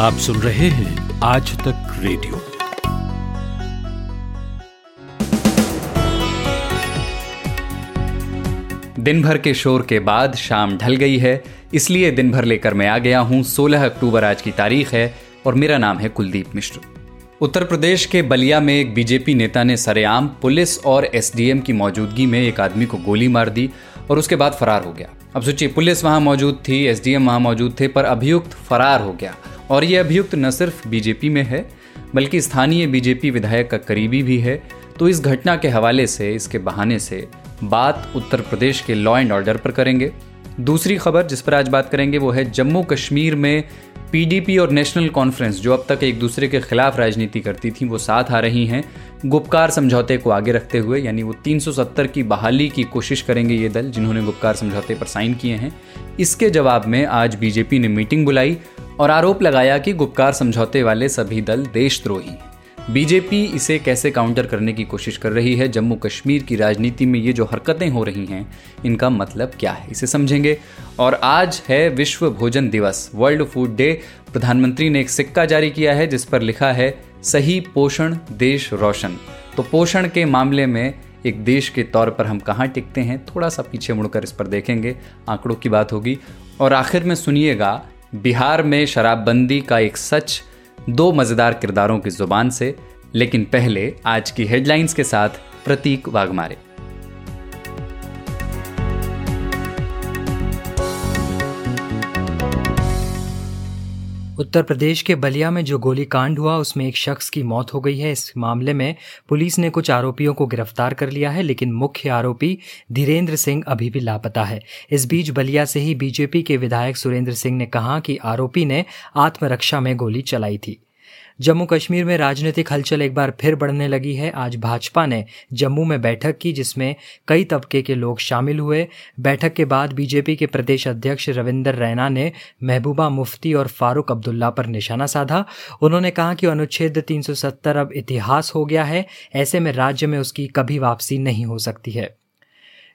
आप सुन रहे हैं आज तक रेडियो। दिन भर के शोर के बाद शाम ढल गई है, इसलिए दिन भर लेकर मैं आ गया हूँ। 16 अक्टूबर आज की तारीख है और मेरा नाम है कुलदीप मिश्र। उत्तर प्रदेश के बलिया में एक बीजेपी नेता ने सरेआम पुलिस और एसडीएम की मौजूदगी में एक आदमी को गोली मार दी और उसके बाद फरार हो गया। अब सोचिए, पुलिस वहाँ मौजूद थी, एसडीएम वहाँ मौजूद थे, पर अभियुक्त फरार हो गया। और ये अभियुक्त न सिर्फ़ बीजेपी में है, बल्कि स्थानीय बीजेपी विधायक का करीबी भी है। तो इस घटना के हवाले से, इसके बहाने से बात उत्तर प्रदेश के लॉ एंड ऑर्डर पर करेंगे। दूसरी खबर जिस पर आज बात करेंगे वो है जम्मू कश्मीर में पीडीपी और नेशनल कॉन्फ्रेंस, जो अब तक एक दूसरे के खिलाफ राजनीति करती थी, वो साथ आ रही हैं। गुप्कार समझौते को आगे रखते हुए, यानी वो 370 की बहाली की कोशिश करेंगे ये दल, जिन्होंने गुप्कार समझौते पर साइन किए हैं। इसके जवाब में आज बीजेपी ने मीटिंग बुलाई और आरोप लगाया कि गुप्कार समझौते वाले सभी दल देशद्रोही। हैं बीजेपी इसे कैसे काउंटर करने की कोशिश कर रही है? जम्मू कश्मीर की राजनीति में ये जो हरकतें हो रही हैं, इनका मतलब क्या है? इसे समझेंगे। और आज है विश्व भोजन दिवस। वर्ल्ड फ़ूड डे, प्रधानमंत्री ने एक सिक्का जारी किया है, जिस पर लिखा है, सही पोषण, देश रोशन। तो पोषण के मामले में एक देश के तौर पर हम कहाँ टिकते हैं? थोड़ा सा पीछे मुड़कर इस पर देखेंगे। आंकड़ों की बात होगी। और आखिर में सुनिएगा, बिहार में शराबबंदी का एक सच दो मज़ेदार किरदारों की ज़ुबान से, लेकिन पहले आज की हेडलाइंस के साथ प्रतीक वाघमारे। उत्तर प्रदेश के बलिया में जो गोलीकांड हुआ, उसमें एक शख्स की मौत हो गई है। इस मामले में पुलिस ने कुछ आरोपियों को गिरफ़्तार कर लिया है, लेकिन मुख्य आरोपी धीरेन्द्र सिंह अभी भी लापता है। इस बीच बलिया से ही बीजेपी के विधायक सुरेंद्र सिंह ने कहा कि आरोपी ने आत्मरक्षा में गोली चलाई थी। जम्मू कश्मीर में राजनीतिक हलचल एक बार फिर बढ़ने लगी है। आज भाजपा ने जम्मू में बैठक की, जिसमें कई तबके के लोग शामिल हुए। बैठक के बाद बीजेपी के प्रदेश अध्यक्ष रविंदर रैना ने महबूबा मुफ्ती और फारूक अब्दुल्ला पर निशाना साधा। उन्होंने कहा कि अनुच्छेद 370 अब इतिहास हो गया है। ऐसे में राज्य में उसकी कभी वापसी नहीं हो सकती है।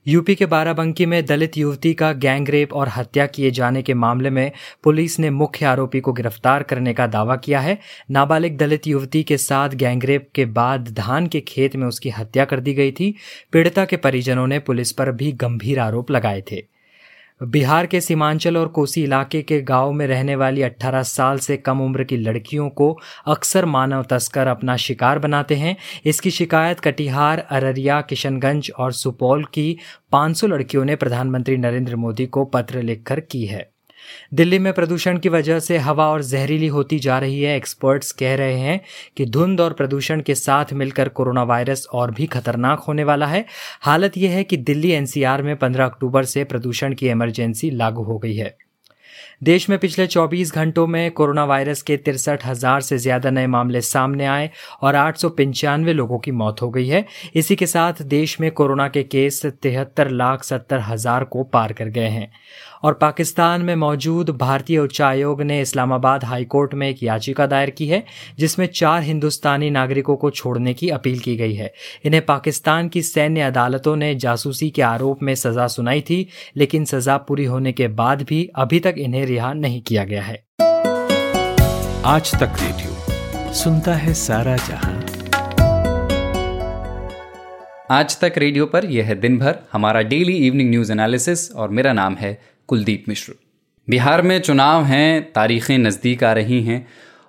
यूपी के बाराबंकी में दलित युवती का गैंग रेप और हत्या किए जाने के मामले में पुलिस ने मुख्य आरोपी को गिरफ़्तार करने का दावा किया है। नाबालिग दलित युवती के साथ गैंगरेप के बाद धान के खेत में उसकी हत्या कर दी गई थी। पीड़िता के परिजनों ने पुलिस पर भी गंभीर आरोप लगाए थे। बिहार के सीमांचल और कोसी इलाके के गाँव में रहने वाली 18 साल से कम उम्र की लड़कियों को अक्सर मानव तस्कर अपना शिकार बनाते हैं। इसकी शिकायत कटिहार, अररिया, किशनगंज और सुपौल की 500 लड़कियों ने प्रधानमंत्री नरेंद्र मोदी को पत्र लिखकर की है। दिल्ली में प्रदूषण की वजह से हवा और जहरीली होती जा रही है। एक्सपर्ट्स कह रहे हैं कि धुंध और प्रदूषण के साथ मिलकर कोरोना वायरस और भी खतरनाक होने वाला है। हालत यह है कि दिल्ली एनसीआर में 15 अक्टूबर से प्रदूषण की इमरजेंसी लागू हो गई है। देश में पिछले 24 घंटों में कोरोना वायरस के तिरसठ हज़ार से ज़्यादा नए मामले सामने आए और आठ सौ पंचानवे लोगों की मौत हो गई है। इसी के साथ देश में कोरोना के केस तिहत्तर लाख सत्तर हज़ार को पार कर गए हैं। और पाकिस्तान में मौजूद भारतीय उच्चायोग ने इस्लामाबाद हाईकोर्ट में एक याचिका दायर की है जिसमें चार हिंदुस्तानी नागरिकों को छोड़ने की अपील की गई है। इन्हें पाकिस्तान की सैन्य अदालतों ने जासूसी के आरोप में सजा सुनाई थी लेकिन सजा पूरी होने के बाद भी अभी तक इन्हें रिहा नहीं किया गया है। आज तक रेडियो सुनता है सारा जहाँ। आज तक रेडियो पर यह है दिन भर हमारा डेली इवनिंग न्यूज़ एनालिसिस और मेरा नाम है कुलदीप मिश्र। बिहार में चुनाव हैं, तारीखें नज़दीक आ रही हैं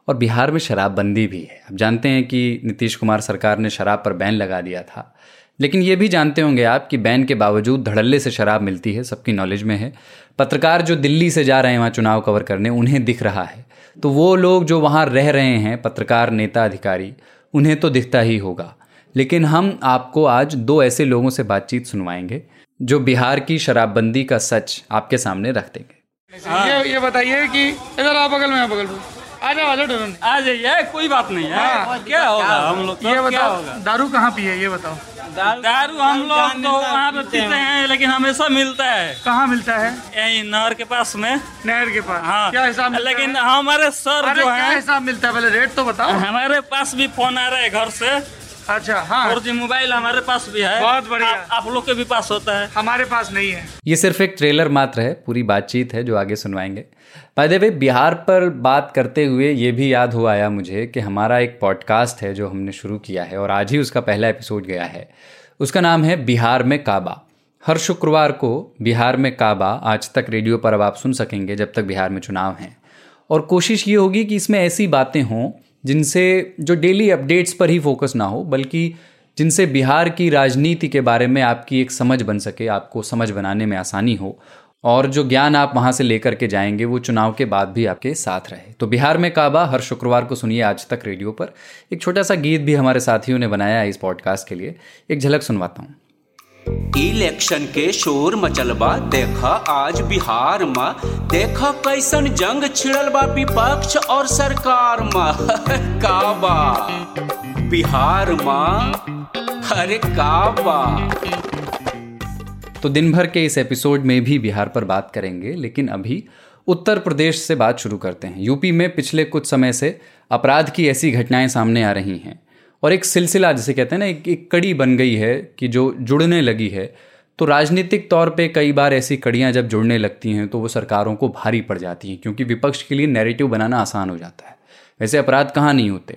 और बिहार में शराबबंदी भी है। अब जानते हैं कि नीतीश कुमार सरकार ने शराब पर बैन लगा दिया था। लेकिन ये भी जानते होंगे आप कि बैन के बावजूद धड़ल्ले से शराब मिलती है, सबकी नॉलेज में है। पत्रकार जो दिल्ली से जा रहे हैं वहाँ चुनाव कवर करने, उन्हें दिख रहा है। तो वो लोग जो वहाँ रह रहे हैं, पत्रकार, नेता, अधिकारी, उन्हें तो दिखता ही होगा। लेकिन हम आपको आज दो ऐसे लोगों से बातचीत सुनवाएँगे। जो बिहार की शराबबंदी का सच आपके सामने रख देंगे। हाँ। ये ये बताइए कि इधर आप बगल में आप बगल में। आ जाओ आ जाओ आ जाइए कोई बात नहीं है। हाँ। क्या होगा? हम लोग ये बताओ दारू कहाँ पिए ये बताओ। दारू हम लोग तो वहाँ पे पीते हैं। लेकिन हमेशा मिलता है। कहाँ मिलता है? यही नहर के पास में। नहर के पास? हाँ। क्या हिसाब लेकिन हमारे सर जो है हिसाब मिलता है पहले रेट तो बताओ। हमारे पास भी फ़ोन आ रहा है घर से। अच्छा हाँ। फोर जी मोबाइल हमारे पास भी है। बहुत बढ़िया। आप, आप लोग के भी पास होता है। हमारे पास नहीं है। ये सिर्फ़ एक ट्रेलर मात्र है पूरी बातचीत है जो आगे सुनवाएँगे। बाय द वे बिहार पर बात करते हुए ये भी याद हुआ आया मुझे कि हमारा एक पॉडकास्ट है जो हमने शुरू किया है और आज ही उसका पहला एपिसोड गया है। उसका नाम है बिहार में काबा। हर शुक्रवार को बिहार में काबा आज तक रेडियो पर अब आप सुन सकेंगे जब तक बिहार में चुनाव हैं। और कोशिश ये होगी कि इसमें ऐसी बातें हों जिनसे जो डेली अपडेट्स पर ही फोकस ना हो, बल्कि जिनसे बिहार की राजनीति के बारे में आपकी एक समझ बन सके, आपको समझ बनाने में आसानी हो, और जो ज्ञान आप वहाँ से लेकर के जाएँगे, वो चुनाव के बाद भी आपके साथ रहे। तो बिहार में काबा, हर शुक्रवार को सुनिए आज तक रेडियो पर। एक छोटा सा गीत भी हमारे साथियों ने बनाया है इस पॉडकास्ट के लिए। एक झलक सुनवाता हूँ। इलेक्शन के शोर मचल बा देखा आज बिहार में। देखा कैसन जंग छिड़ल बा विपक्ष और सरकार में। का बा? बिहार में। अरे का बा? तो दिन भर के इस एपिसोड में भी बिहार पर बात करेंगे, लेकिन अभी उत्तर प्रदेश से बात शुरू करते हैं। यूपी में पिछले कुछ समय से अपराध की ऐसी घटनाएँ सामने आ रही हैं। और एक सिलसिला जिसे कहते हैं ना एक, एक कड़ी बन गई है कि जो जुड़ने लगी है। तो राजनीतिक तौर पे कई बार ऐसी कड़ियाँ जब जुड़ने लगती हैं तो वो सरकारों को भारी पड़ जाती हैं क्योंकि विपक्ष के लिए नैरेटिव बनाना आसान हो जाता है। वैसे अपराध कहाँ नहीं होते।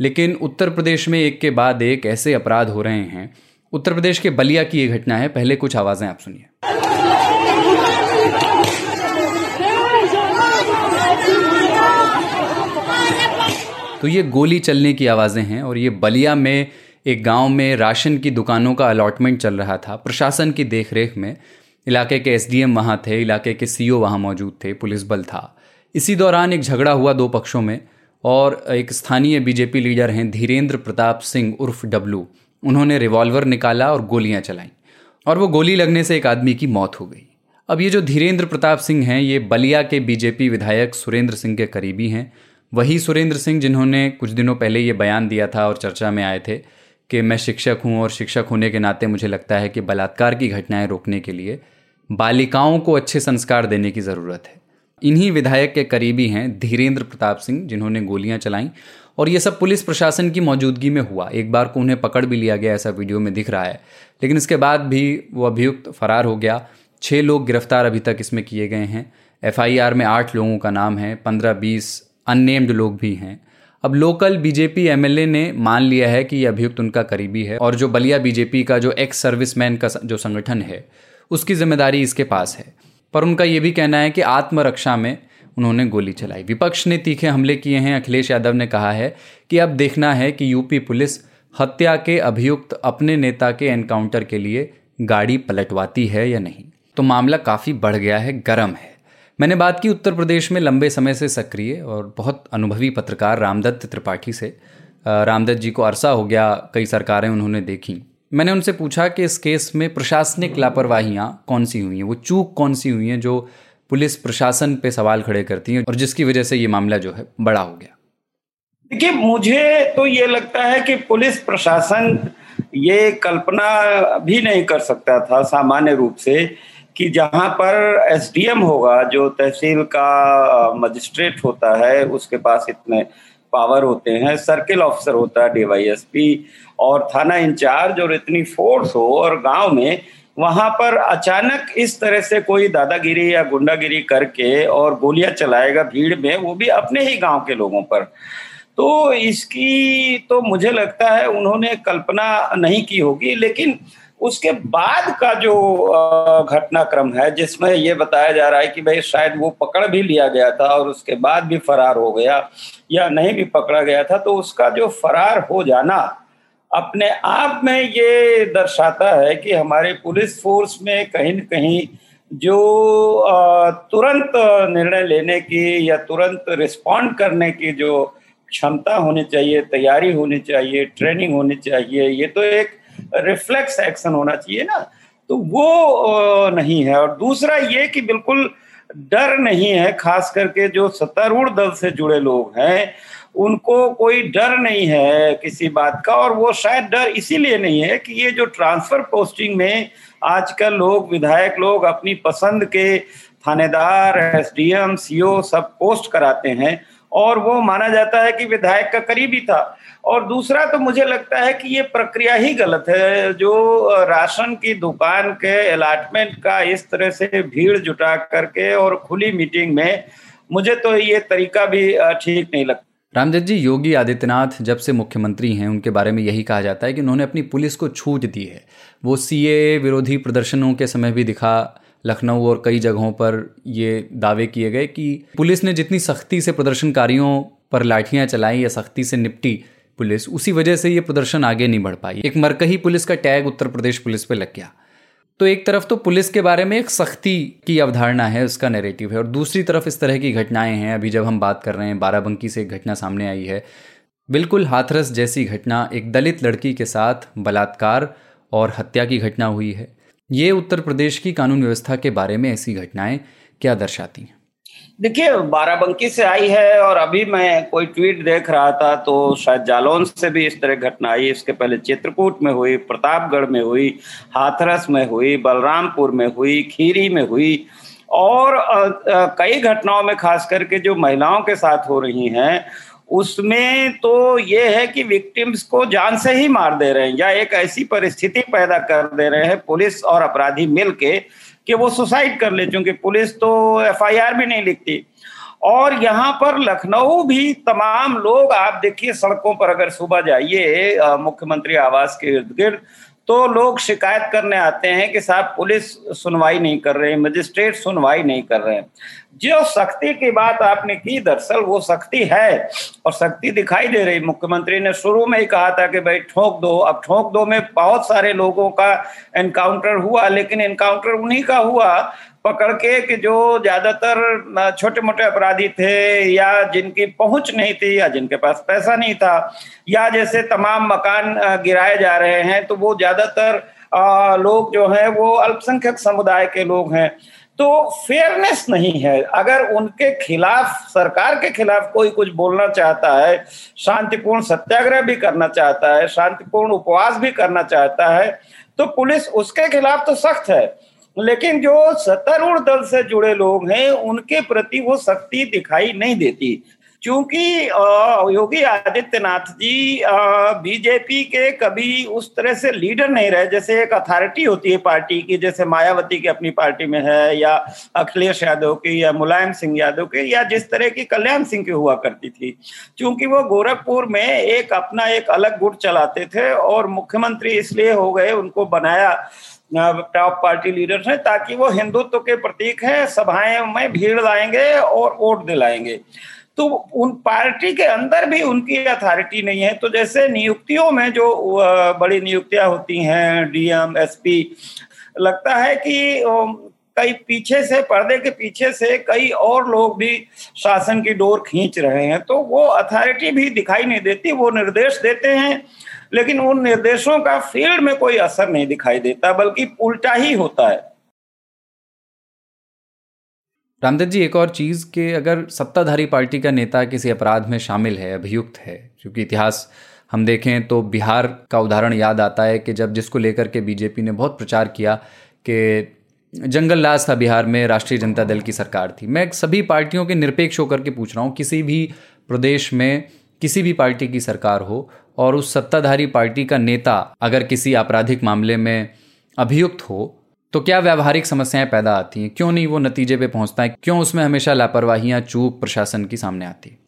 लेकिन उत्तर प्रदेश में एक के बाद एक ऐसे अपराध हो रहे हैं। उत्तर प्रदेश के बलिया की ये घटना है पहले कुछ आवाज़ें आप सुनिए। तो ये गोली चलने की आवाज़ें हैं और ये बलिया में, एक गाँव में राशन की दुकानों का अलॉटमेंट चल रहा था, प्रशासन की देखरेख में। इलाके के एसडीएम वहाँ थे, इलाके के सीओ वहाँ मौजूद थे, पुलिस बल था। इसी दौरान एक झगड़ा हुआ दो पक्षों में और एक स्थानीय बीजेपी लीडर हैं धीरेन्द्र प्रताप सिंह उर्फ़ डब्लू उन्होंने रिवॉल्वर निकाला और गोलियाँ चलाईं और वो गोली लगने से एक आदमी की मौत हो गई। अब ये जो धीरेन्द्र प्रताप सिंह हैं, ये बलिया के बीजेपी विधायक सुरेंद्र सिंह के करीबी हैं। वही सुरेंद्र सिंह जिन्होंने कुछ दिनों पहले ये बयान दिया था और चर्चा में आए थे कि मैं शिक्षक हूँ और शिक्षक होने के नाते मुझे लगता है कि बलात्कार की घटनाएँ रोकने के लिए बालिकाओं को अच्छे संस्कार देने की ज़रूरत है। इन्हीं विधायक के करीबी हैं धीरेन्द्र प्रताप सिंह, जिन्होंने गोलियाँ चलाईं और ये सब पुलिस प्रशासन की मौजूदगी में हुआ। एक बार को उन्हें पकड़ भी लिया गया ऐसा वीडियो में दिख रहा है। लेकिन इसके बाद भी वो अभियुक्त फरार हो गया। छः लोग गिरफ़्तार अभी तक इसमें किए गए हैं। एफआईआर में आठ लोगों का नाम है, पंद्रह, बीस अननेम्ड लोग भी हैं। अब लोकल बीजेपी एमएलए ने मान लिया है कि अभियुक्त उनका करीबी है और जो बलिया बीजेपी का जो एक्स सर्विसमैन का जो संगठन है, उसकी ज़िम्मेदारी इसके पास है। पर उनका ये भी कहना है कि आत्मरक्षा में उन्होंने गोली चलाई। विपक्ष ने तीखे हमले किए हैं। अखिलेश यादव ने कहा है कि अब देखना है कि यूपी पुलिस हत्या के अभियुक्त अपने नेता के एनकाउंटर के लिए गाड़ी पलटवाती है या नहीं। तो मामला काफ़ी बढ़ गया है, गर्म है। मैंने बात की उत्तर प्रदेश में लंबे समय से सक्रिय और बहुत अनुभवी पत्रकार रामदत्त त्रिपाठी से। रामदत्त जी को अरसा हो गया, कई सरकारें उन्होंने देखी। मैंने उनसे पूछा कि इस केस में प्रशासनिक लापरवाहियाँ कौन सी हुई हैं? वो चूक कौन सी हुई हैं जो पुलिस प्रशासन पे सवाल खड़े करती हैं और जिसकी वजह से ये मामला जो है बड़ा हो गया? देखिए, मुझे तो ये लगता है कि पुलिस प्रशासन ये कल्पना भी नहीं कर सकता था सामान्य रूप से कि जहाँ पर एसडीएम होगा, जो तहसील का मजिस्ट्रेट होता है, उसके पास इतने पावर होते हैं, सर्किल ऑफिसर होता है डीवाईएसपी और थाना इंचार्ज और इतनी फोर्स हो, और गाँव में, वहाँ पर अचानक इस तरह से कोई दादागिरी या गुंडागिरी करके और गोलियाँ चलाएगा भीड़ में, वो भी अपने ही गाँव के लोगों पर। तो इसकी तो मुझे लगता है उन्होंने कल्पना नहीं की होगी, लेकिन उसके बाद का जो घटनाक्रम है, जिसमें ये बताया जा रहा है कि भाई शायद वो पकड़ भी लिया गया था और उसके बाद भी फरार हो गया या नहीं भी पकड़ा गया था तो उसका जो फरार हो जाना अपने आप में ये दर्शाता है कि हमारे पुलिस फोर्स में कहीं न कहीं जो तुरंत निर्णय लेने की या तुरंत रिस्पॉन्ड करने की जो क्षमता होनी चाहिए, तैयारी होनी चाहिए, ट्रेनिंग होनी चाहिए, ये तो एक रिफ्लेक्स एक्शन होना चाहिए ना। तो वो नहीं है। और दूसरा ये कि बिल्कुल डर नहीं है, खास करके जो सत्तारूढ़ दल से जुड़े लोग हैं, उनको कोई डर नहीं है किसी बात का। और वो शायद डर इसीलिए नहीं है कि ये जो ट्रांसफ़र पोस्टिंग में आजकल लोग, विधायक लोग अपनी पसंद के थानेदार एसडीएम सीओ सब पोस्ट कराते हैं, और वो माना जाता है कि विधायक का करीबी था। और दूसरा तो मुझे लगता है कि ये प्रक्रिया ही गलत है, जो राशन की दुकान के अलाटमेंट का इस तरह से भीड़ जुटा करके और खुली मीटिंग में मुझे तो ये तरीका भी ठीक नहीं लगता। रामदेव जी, योगी आदित्यनाथ जब से मुख्यमंत्री हैं, उनके बारे में यही कहा जाता है कि उन्होंने अपनी पुलिस को छूट दी है। वो सीए विरोधी प्रदर्शनों के समय भी दिखा लखनऊ और कई जगहों पर ये दावे किए गए कि पुलिस ने जितनी सख्ती से प्रदर्शनकारियों पर लाठियाँ चलाई या सख्ती से निपटी पुलिस, उसी वजह से ये प्रदर्शन आगे नहीं बढ़ पाई। एक मरकही पुलिस का टैग उत्तर प्रदेश पुलिस पे लग गया। तो एक तरफ़ तो पुलिस के बारे में एक सख्ती की अवधारणा है, उसका नैरेटिव है, और दूसरी तरफ़ इस तरह की घटनाएँ हैं। अभी जब हम बात कर रहे हैं, बाराबंकी से एक घटना सामने आई है। बिल्कुल हाथरस जैसी घटना, एक दलित लड़की के साथ बलात्कार और हत्या की घटना हुई है। ये उत्तर प्रदेश की कानून व्यवस्था के बारे में ऐसी घटनाएँ क्या दर्शाती हैं? देखिए, बाराबंकी से आई है और अभी मैं कोई ट्वीट देख रहा था तो शायद जालौन से भी इस तरह घटना आई। इसके पहले चित्रकूट में हुई, प्रतापगढ़ में हुई, हाथरस में हुई, बलरामपुर में हुई, खीरी में हुई और कई घटनाओं में खास करके जो महिलाओं के साथ हो रही हैं, उसमें तो ये है कि विक्टिम्स को जान से ही मार दे रहे हैं या एक ऐसी परिस्थिति पैदा कर दे रहे हैं, पुलिस और अपराधी मिलके कि वो सुसाइड कर ले, चूँकि पुलिस तो एफआईआर भी नहीं लिखती। और यहाँ पर लखनऊ भी तमाम लोग, आप देखिए सड़कों पर अगर सुबह जाइए मुख्यमंत्री आवास के इर्द गिर्द तो लोग शिकायत करने आते हैं कि साहब पुलिस सुनवाई नहीं कर रहे, मजिस्ट्रेट सुनवाई नहीं कर रहे हैं। जो सख्ती की बात आपने की, दरअसल वो सख्ती है। और सख्ती दिखाई दे रही, मुख्यमंत्री ने शुरू में ही कहा था कि भाई ठोक दो। अब ठोक दो में बहुत सारे लोगों का एनकाउंटर हुआ, लेकिन एनकाउंटर उन्हीं का हुआ, पकड़ के कि जो ज़्यादातर छोटे मोटे अपराधी थे या जिनकी पहुँच नहीं थी या जिनके पास पैसा नहीं था, या जैसे तमाम मकान गिराए जा रहे हैं तो वो ज़्यादातर लोग जो है वो अल्पसंख्यक समुदाय के लोग हैं। तो फेयरनेस नहीं है। अगर उनके खिलाफ, सरकार के खिलाफ कोई कुछ बोलना चाहता है, शांतिपूर्ण सत्याग्रह भी करना चाहता है, शांतिपूर्ण उपवास भी करना चाहता है तो पुलिस उसके खिलाफ तो सख्त है। लेकिन जो सत्तारूढ़ दल से जुड़े लोग हैं, उनके प्रति वो सख्ती दिखाई नहीं देती। क्योंकि योगी आदित्यनाथ जी बीजेपी के कभी उस तरह से लीडर नहीं रहे, जैसे एक अथॉरिटी होती है पार्टी की, जैसे मायावती की अपनी पार्टी में है, या अखिलेश यादव की, या मुलायम सिंह यादव की, या जिस तरह की कल्याण सिंह की हुआ करती थी। क्योंकि वो गोरखपुर में एक अपना एक अलग गुट चलाते थे और मुख्यमंत्री इसलिए हो गए, उनको बनाया टॉप पार्टी लीडर्स हैं ताकि वो हिंदुत्व के प्रतीक हैं, सभाएँ में भीड़ लाएँगे और वोट दिलाएँगे। तो उन पार्टी के अंदर भी उनकी अथॉरिटी नहीं है। तो जैसे नियुक्तियों में जो बड़ी नियुक्तियाँ होती हैं, डीएम, एसपी, लगता है कि कई पीछे से, पर्दे के पीछे से कई और लोग भी शासन की डोर खींच रहे हैं। तो वो अथॉरिटी भी दिखाई नहीं देती, वो निर्देश देते हैं, लेकिन उन निर्देशों का फ़ील्ड में कोई असर नहीं दिखाई देता, बल्कि उल्टा ही होता है। रामदेव जी, एक और चीज़ कि अगर सत्ताधारी पार्टी का नेता किसी अपराध में शामिल है, अभियुक्त है, क्योंकि इतिहास हम देखें तो बिहार का उदाहरण याद आता है कि जब जिसको लेकर के बीजेपी ने बहुत प्रचार किया कि जंगल लाज था बिहार में, राष्ट्रीय जनता दल की सरकार थी। मैं सभी पार्टियों के निरपेक्ष होकर के पूछ रहा हूँ, किसी भी प्रदेश में किसी भी पार्टी की सरकार हो और उस सत्ताधारी पार्टी का नेता अगर किसी आपराधिक मामले में अभियुक्त हो तो क्या व्यावहारिक समस्याएँ पैदा आती हैं? क्यों नहीं वो नतीजे पे पहुँचता है? क्यों उसमें हमेशा लापरवाहियाँ चूक प्रशासन की सामने आती है?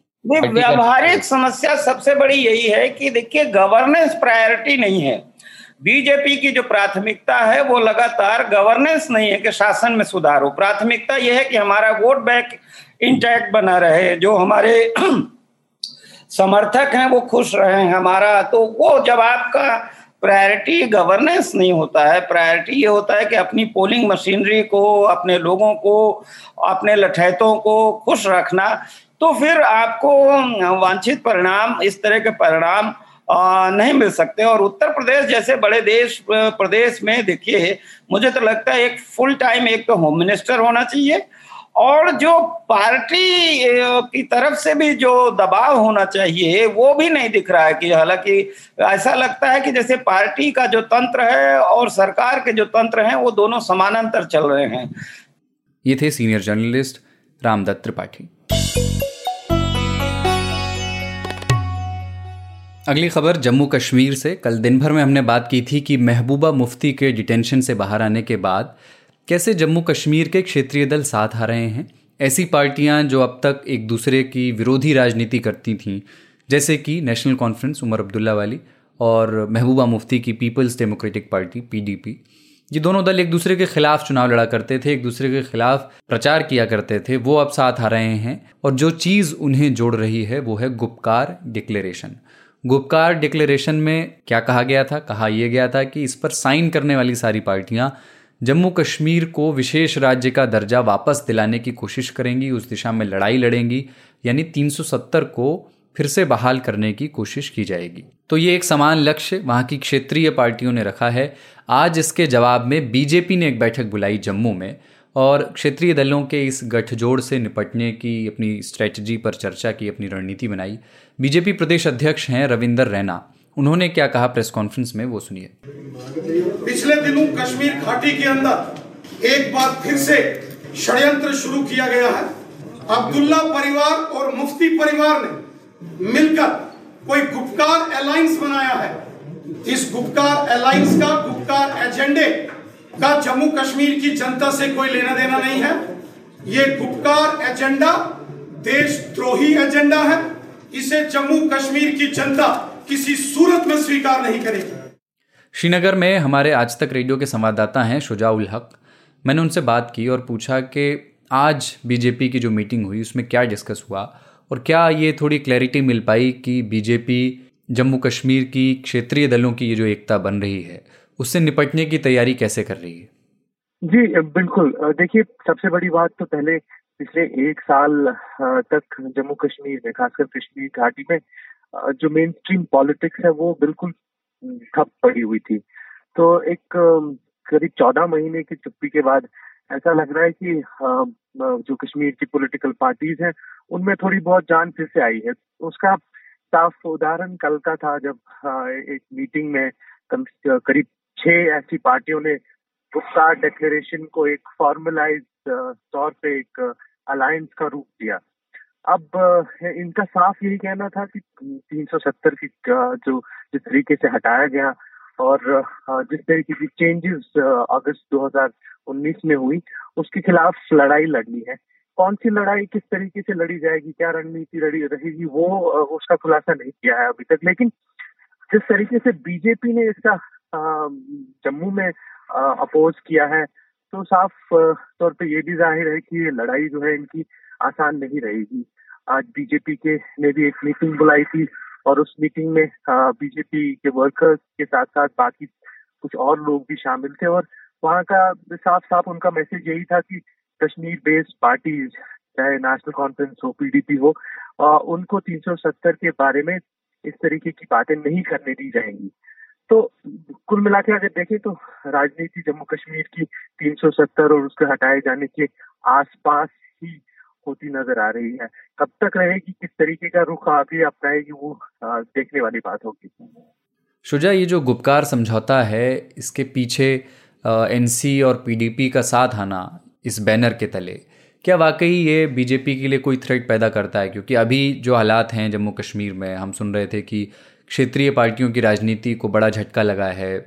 व्यावहारिक समस्या सबसे बड़ी यही है कि देखिए गवर्नेंस प्रायोरिटी नहीं है। बीजेपी की जो प्राथमिकता है वो लगातार गवर्नेंस नहीं है कि शासन में सुधार। हो प्राथमिकता यह है कि हमारा वोट बैंक इंटैक्ट बना रहे जो हमारे समर्थक हैं वो खुश रहे। हमारा तो वो जब आपका प्रायोरिटी गवर्नेंस नहीं होता है। प्रायोरिटी ये होता है कि अपनी पोलिंग मशीनरी को, अपने लोगों को, अपने लठैतों को खुश रखना। तो फिर आपको वांछित परिणाम, इस तरह के परिणाम नहीं मिल सकते। और उत्तर प्रदेश जैसे बड़े देश प्रदेश में देखिए, मुझे तो लगता है एक फुल टाइम एक तो होम मिनिस्टर होना चाहिए। और जो पार्टी की तरफ़ से भी जो दबाव होना चाहिए, वो भी नहीं दिख रहा है कि हालाँकि ऐसा लगता है कि जैसे पार्टी का जो तंत्र है और सरकार के जो तंत्र हैं, वो दोनों समानांतर चल रहे हैं। ये थे सीनियर जर्नलिस्ट रामदत्त त्रिपाठी। अगली खबर, जम्मू कश्मीर से। कल दिन भर में हमने बात की थी कि महबूबा मुफ्ती के डिटेंशन से बाहर आने के बाद कैसे जम्मू कश्मीर के क्षेत्रीय दल साथ आ रहे हैं? ऐसी पार्टियाँ जो अब तक एक दूसरे की विरोधी राजनीति करती थीं, जैसे कि नेशनल कॉन्फ्रेंस उमर अब्दुल्ला वाली और महबूबा मुफ्ती की पीपल्स डेमोक्रेटिक पार्टी, पीडीपी। ये दोनों दल एक दूसरे के खिलाफ चुनाव लड़ा करते थे, एक दूसरे के खिलाफ प्रचार किया करते थे, वो अब साथ आ रहे हैं और जो चीज़ उन्हें जोड़ रही है वो है गुपकार डिक्लेरेशन। गुपकार डिक्लेरेशन में क्या कहा गया था? कहा यह गया था कि इस पर साइन करने वाली सारी पार्टियाँ जम्मू कश्मीर को विशेष राज्य का दर्जा वापस दिलाने की कोशिश करेंगी, उस दिशा में लड़ाई लड़ेंगी, यानी 370 को फिर से बहाल करने की कोशिश की जाएगी। तो ये एक समान लक्ष्य वहाँ की क्षेत्रीय पार्टियों ने रखा है। आज इसके जवाब में बीजेपी ने एक बैठक बुलाई जम्मू में, और क्षेत्रीय दलों के इस गठजोड़ से निपटने की, अपनी स्ट्रेटजी पर चर्चा की, अपनी रणनीति बनाई। बीजेपी प्रदेश अध्यक्ष हैं रविंदर रैना। उन्होंने क्या कहा प्रेस कॉन्फ्रेंस में, वो सुनिए। पिछले दिनों कश्मीर घाटी के अंदर एक बार फिर से षड्यंत्र शुरू किया गया है। अब्दुल्ला परिवार और मुफ्ती परिवार ने मिलकर कोई गुप्कार अलायंस बनाया है। इस गुप्कार अलायंस का गुप्कार एजेंडे का जम्मू कश्मीर की जनता से कोई लेना देना नहीं है। ये गुप्कार एजेंडा देशद्रोही एजेंडा है। इसे जम्मू कश्मीर की जनता किसी सूरत में स्वीकार नहीं करेगी। श्रीनगर में हमारे आज तक रेडियो के संवाददाता हैं शुजाउल हक। मैंने उनसे बात की और पूछा कि आज बीजेपी की जो मीटिंग हुई उसमें क्या डिस्कस हुआ और क्या ये थोड़ी क्लैरिटी मिल पाई कि बीजेपी जम्मू कश्मीर की क्षेत्रीय दलों की ये जो एकता बन रही है उससे निपटने की तैयारी कैसे कर रही है? जी बिल्कुल। देखिए सबसे बड़ी बात तो पहले पिछले एक साल तक जम्मू कश्मीर में खासकर कश्मीर घाटी में जो मेन स्ट्रीम पॉलिटिक्स है, वो बिल्कुल ठप पड़ी हुई थी। तो एक करीब चौदह महीने की चुप्पी के बाद ऐसा लग रहा है कि जो कश्मीर की पॉलिटिकल पार्टीज़ हैं, उनमें थोड़ी बहुत जान फिर से आई है। उसका साफ़ उदाहरण कल का था जब एक मीटिंग में करीब छह ऐसी पार्टियों ने गुप्ता डेक्लेरेशन को एक फॉर्मलाइज तौर पे एक अलायंस का रूप दिया। अब इनका साफ़ यही कहना था कि 370 की जो, जिस तरीके से हटाया गया और जिस तरीके की चेंजेस अगस्त 2019 में हुई, उसके खिलाफ लड़ाई लड़नी है। कौन सी लड़ाई, किस तरीके से लड़ी जाएगी, क्या रणनीति लड़ी, रहेगी, वो उसका खुलासा नहीं किया है अभी तक। लेकिन जिस तरीके से बीजेपी ने इसका जम्मू में अपोज किया है तो साफ़ तौर पे ये भी ज़ाहिर है कि ये लड़ाई जो है इनकी आसान नहीं रहेगी। आज बीजेपी के ने भी एक मीटिंग बुलाई थी और उस मीटिंग में बीजेपी के वर्कर्स के साथ साथ बाकी कुछ और लोग भी शामिल थे और वहाँ का साफ़ साफ़ उनका मैसेज यही था कि कश्मीर बेस्ड पार्टीज़ चाहे नेशनल कॉन्फ्रेंस हो पीडीपी हो आ, उनको 370 के बारे में इस तरीके की बातें नहीं करने दी जाएँगी। तो कुल मिला के अगर देखें तो राजनीति जम्मू कश्मीर की 370 और उसके हटाए जाने के आसपास ही होती नज़र आ रही है। कब तक रहेगी, किस तरीके का रुख आगे अपनाएगी, वो देखने वाली बात होगी। शुजा, ये जो गुपकार समझौता है, इसके पीछे एनसी और पीडीपी का साथ आना इस बैनर के तले, क्या वाकई ये बीजेपी के लिए कोई थ्रेट पैदा करता है? क्योंकि अभी जो हालात हैं जम्मू कश्मीर में, हम सुन रहे थे कि क्षेत्रीय पार्टियों की राजनीति को बड़ा झटका लगा है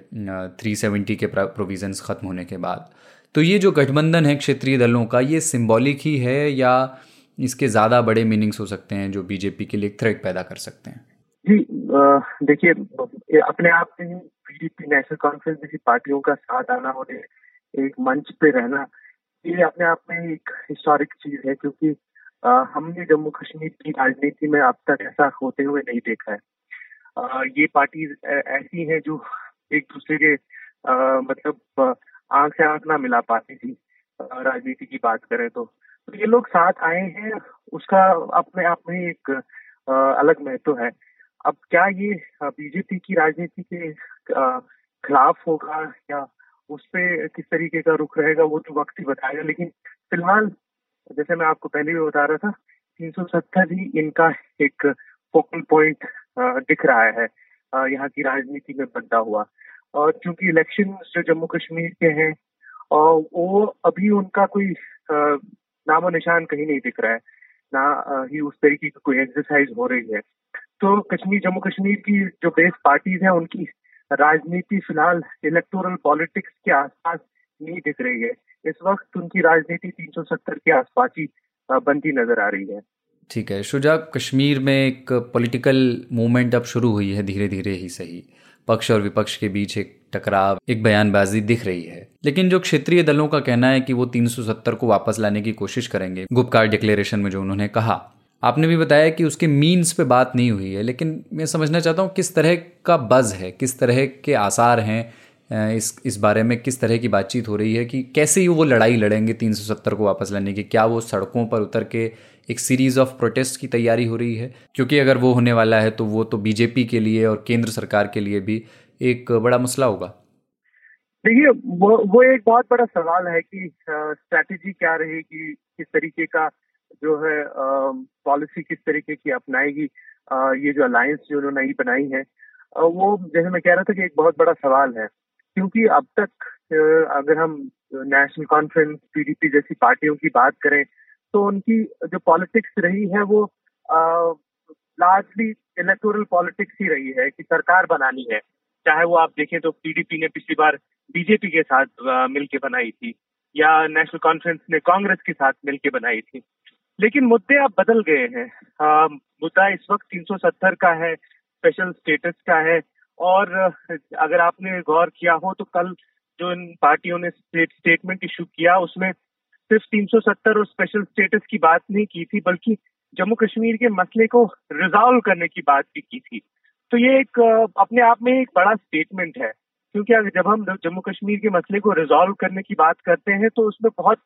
थ्री सेवेंटी के प्रोविजंस खत्म होने के बाद। तो ये जो गठबंधन है क्षेत्रीय दलों का, ये सिंबॉलिक ही है या इसके ज़्यादा बड़े मीनिंग्स हो सकते हैं जो बीजेपी के लिए थ्रेट पैदा कर सकते हैं? जी देखिए अपने आप में बीजेपी नेशनल कॉन्फ्रेंस जैसी पार्टियों का साथ आना और एक मंच पे रहना, ये अपने आप में एक हिस्टोरिक चीज़ है क्योंकि हमने जम्मू कश्मीर की राजनीति में अब तक ऐसा होते हुए नहीं देखा है। ये पार्टी ऐसी हैं जो एक दूसरे के मतलब आँख से आँख ना मिला पाती थी। राजनीति की बात करें तो। तो ये लोग साथ आए हैं, उसका अपने आप में एक अलग महत्व है। अब क्या ये बीजेपी की राजनीति के खिलाफ होगा या उस पर किस तरीके का रुख रहेगा, वो तो वक्त ही बताएगा। लेकिन फ़िलहाल, जैसे मैं आपको पहले भी बता रहा था, तीन सौ सत्तर ही इनका एक फोकल पॉइंट दिख रहा है यहाँ की राजनीति में बनता हुआ। और चूँकि इलेक्शन जो जम्मू कश्मीर के हैं, और वो अभी उनका कोई नामो निशान कहीं नहीं दिख रहा है। ना ही उस तरीके की कोई एक्सरसाइज हो रही है। तो कश्मीर जम्मू कश्मीर की जो बेस पार्टीज़ हैं, उनकी राजनीति फ़िलहाल इलेक्टोरल पॉलिटिक्स के आसपास नहीं दिख रही है। इस वक्त उनकी राजनीति 370 के आसपास ही बनती नज़र आ रही है। ठीक है, शुजा, कश्मीर में एक पॉलिटिकल मूवमेंट अब शुरू हुई है धीरे धीरे ही सही। पक्ष और विपक्ष के बीच एक टकराव, एक बयानबाजी दिख रही है। लेकिन जो क्षेत्रीय दलों का कहना है कि वो 370 को वापस लाने की कोशिश करेंगे गुप्कार डिक्लेरेशन में जो उन्होंने कहा। आपने भी बताया कि उसके मीन्स पे बात नहीं हुई है, लेकिन मैं समझना चाहता हूँ किस तरह का बज़ है, किस तरह के आसार हैं इस इस बारे में किस तरह की बातचीत हो रही है कि कैसे ही वो लड़ाई लड़ेंगे 370 को वापस लाने की, क्या वो सड़कों पर उतर के एक सीरीज़ ऑफ़ प्रोटेस्ट की तैयारी हो रही है, क्योंकि अगर वो होने वाला है तो वो तो बीजेपी के लिए और केंद्र सरकार के लिए भी एक बड़ा मसला होगा। देखिए, वो वो एक बहुत बड़ा सवाल है कि स्ट्रैटेजी क्या रहेगी, किस तरीके का जो है पॉलिसी किस तरीके की अपनाएगी ये जो अलायंस जो उन्होंने नई बनाई है वो जैसे मैं कह रहा था कि एक बहुत बड़ा सवाल है, क्योंकि अब तक अगर हम नेशनल कॉन्फ्रेंस पीडीपी जैसी पार्टियों की बात करें तो उनकी जो पॉलिटिक्स रही है वो लार्जली इलेक्टोरल पॉलिटिक्स ही रही है कि सरकार बनानी है। चाहे वो आप देखें तो पीडीपी ने पिछली बार बीजेपी के साथ मिलके बनाई थी, या नेशनल कॉन्फ्रेंस ने कांग्रेस के साथ मिलके बनाई थी। लेकिन मुद्दे अब बदल गए हैं। मुद्दा इस वक्त 370 का है स्पेशल स्टेटस का है, और अगर आपने गौर किया हो तो कल जो इन पार्टियों ने स्टेटमेंट इशू किया, उसमें सिर्फ़ 370 और स्पेशल स्टेटस की बात नहीं की थी, बल्कि जम्मू कश्मीर के मसले को रिजॉल्व करने की बात भी की थी। तो ये एक अपने आप में एक बड़ा स्टेटमेंट है, क्योंकि अगर जब हम जम्मू कश्मीर के मसले को रिजॉल्व करने की बात करते हैं तो उसमें बहुत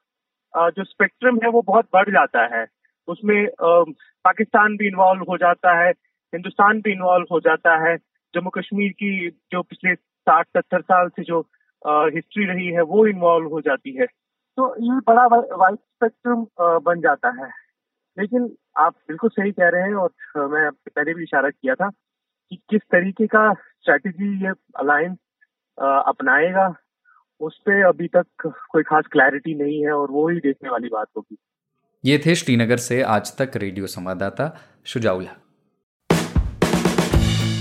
जो स्पेक्ट्रम है वो बहुत बढ़ जाता है। उसमें पाकिस्तान भी इन्वॉल्व हो जाता है, हिंदुस्तान भी इन्वॉल्व हो जाता है। जम्मू कश्मीर की जो पिछले साठ, सत्तर साल से जो हिस्ट्री रही है, वो इन्वॉल्व हो जाती है। तो ये बड़ा वाइड स्पेक्ट्रम बन जाता है। लेकिन आप बिल्कुल सही कह रहे हैं और मैं पहले भी इशारा किया था कि किस तरीके का स्ट्रैटेजी ये अलायंस अपनाएगा, उस पर अभी तक कोई खास क्लैरिटी नहीं है और वो ही देखने वाली बात होगी। ये थे श्रीनगर से आज तक रेडियो संवाददाता शुजाउला